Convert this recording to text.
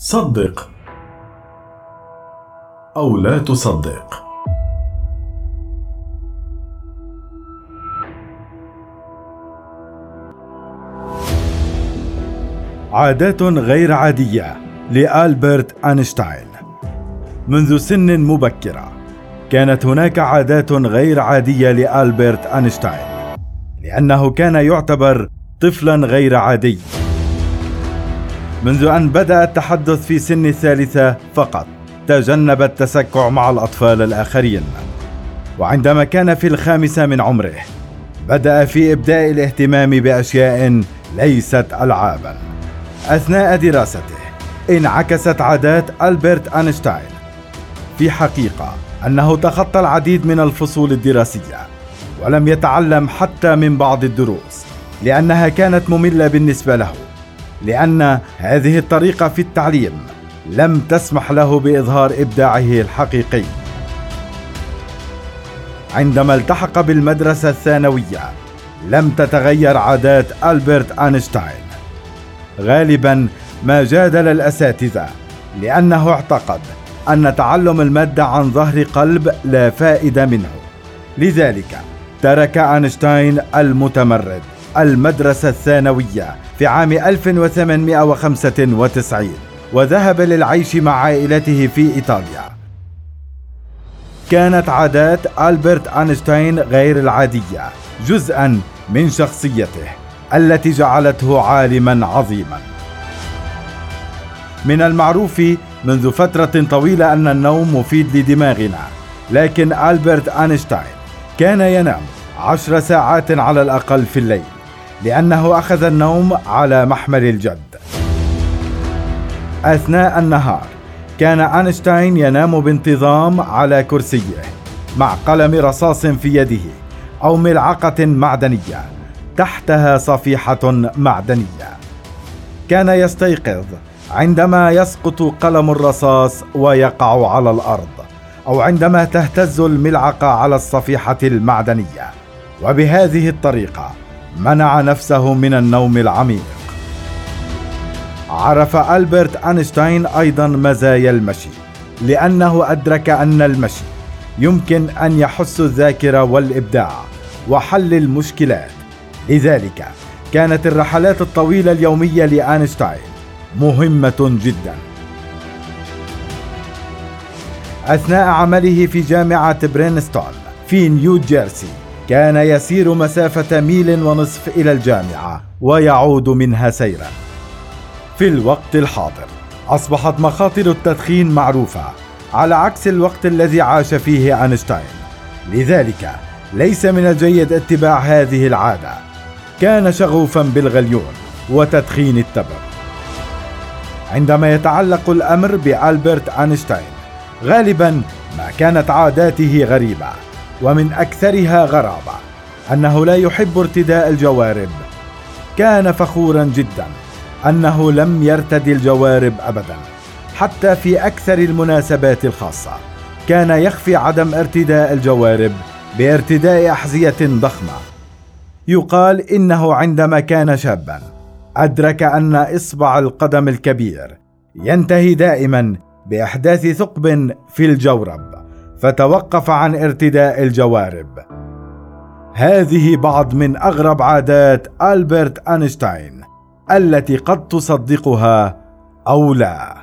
صدق أو لا تصدق. عادات غير عادية لألبرت أينشتاين. منذ سن مبكرة كانت هناك عادات غير عادية لألبرت أينشتاين لأنه كان يعتبر طفلا غير عادي. منذ أن بدأ التحدث في سن الثالثة فقط تجنب التسكع مع الأطفال الآخرين. وعندما كان في الخامسة من عمره بدأ في إبداء الاهتمام بأشياء ليست ألعابا. أثناء دراسته انعكست عادات ألبرت أينشتاين. في حقيقة أنه تخطى العديد من الفصول الدراسية ولم يتعلم حتى من بعض الدروس لأنها كانت مملة بالنسبة له. لأن هذه الطريقة في التعليم لم تسمح له بإظهار إبداعه الحقيقي. عندما التحق بالمدرسة الثانوية لم تتغير عادات ألبرت أينشتاين. غالبا ما جادل الأساتذة لأنه اعتقد أن تعلم المادة عن ظهر قلب لا فائدة منه. لذلك ترك أينشتاين المتمرد. المدرسة الثانوية في عام 1895 وذهب للعيش مع عائلته في إيطاليا. كانت عادات ألبرت أينشتاين غير العادية جزءا من شخصيته التي جعلته عالما عظيما. من المعروف منذ فترة طويلة أن النوم مفيد لدماغنا لكن ألبرت أينشتاين كان ينام عشر ساعات على الأقل في الليل. لأنه أخذ النوم على محمل الجد. أثناء النهار كان أينشتاين ينام بانتظام على كرسيه مع قلم رصاص في يده أو ملعقة معدنية تحتها صفيحة معدنية. كان يستيقظ عندما يسقط قلم الرصاص ويقع على الأرض أو عندما تهتز الملعقة على الصفيحة المعدنية. وبهذه الطريقة منع نفسه من النوم العميق. عرف ألبرت أينشتاين أيضا مزايا المشي لأنه أدرك أن المشي يمكن أن يحث الذاكرة والإبداع وحل المشكلات. لذلك كانت الرحلات الطويلة اليومية لأينشتاين مهمة جدا. أثناء عمله في جامعة برينستون في نيو جيرسي كان يسير مسافة ميل ونصف إلى الجامعة ويعود منها سيرا. في الوقت الحاضر أصبحت مخاطر التدخين معروفة على عكس الوقت الذي عاش فيه أينشتاين. لذلك ليس من الجيد اتباع هذه العادة. كان شغوفا بالغليون وتدخين التبغ. عندما يتعلق الأمر بألبرت أينشتاين غالبا ما كانت عاداته غريبة ومن أكثرها غرابة أنه لا يحب ارتداء الجوارب. كان فخورا جدا أنه لم يرتدي الجوارب ابدا حتى في أكثر المناسبات الخاصة. كان يخفي عدم ارتداء الجوارب بارتداء أحذية ضخمة. يقال إنه عندما كان شابا أدرك أن إصبع القدم الكبير ينتهي دائما بأحداث ثقب في الجورب. فتوقف عن ارتداء الجوارب. هذه بعض من أغرب عادات ألبرت أينشتاين التي قد تصدقها أو لا.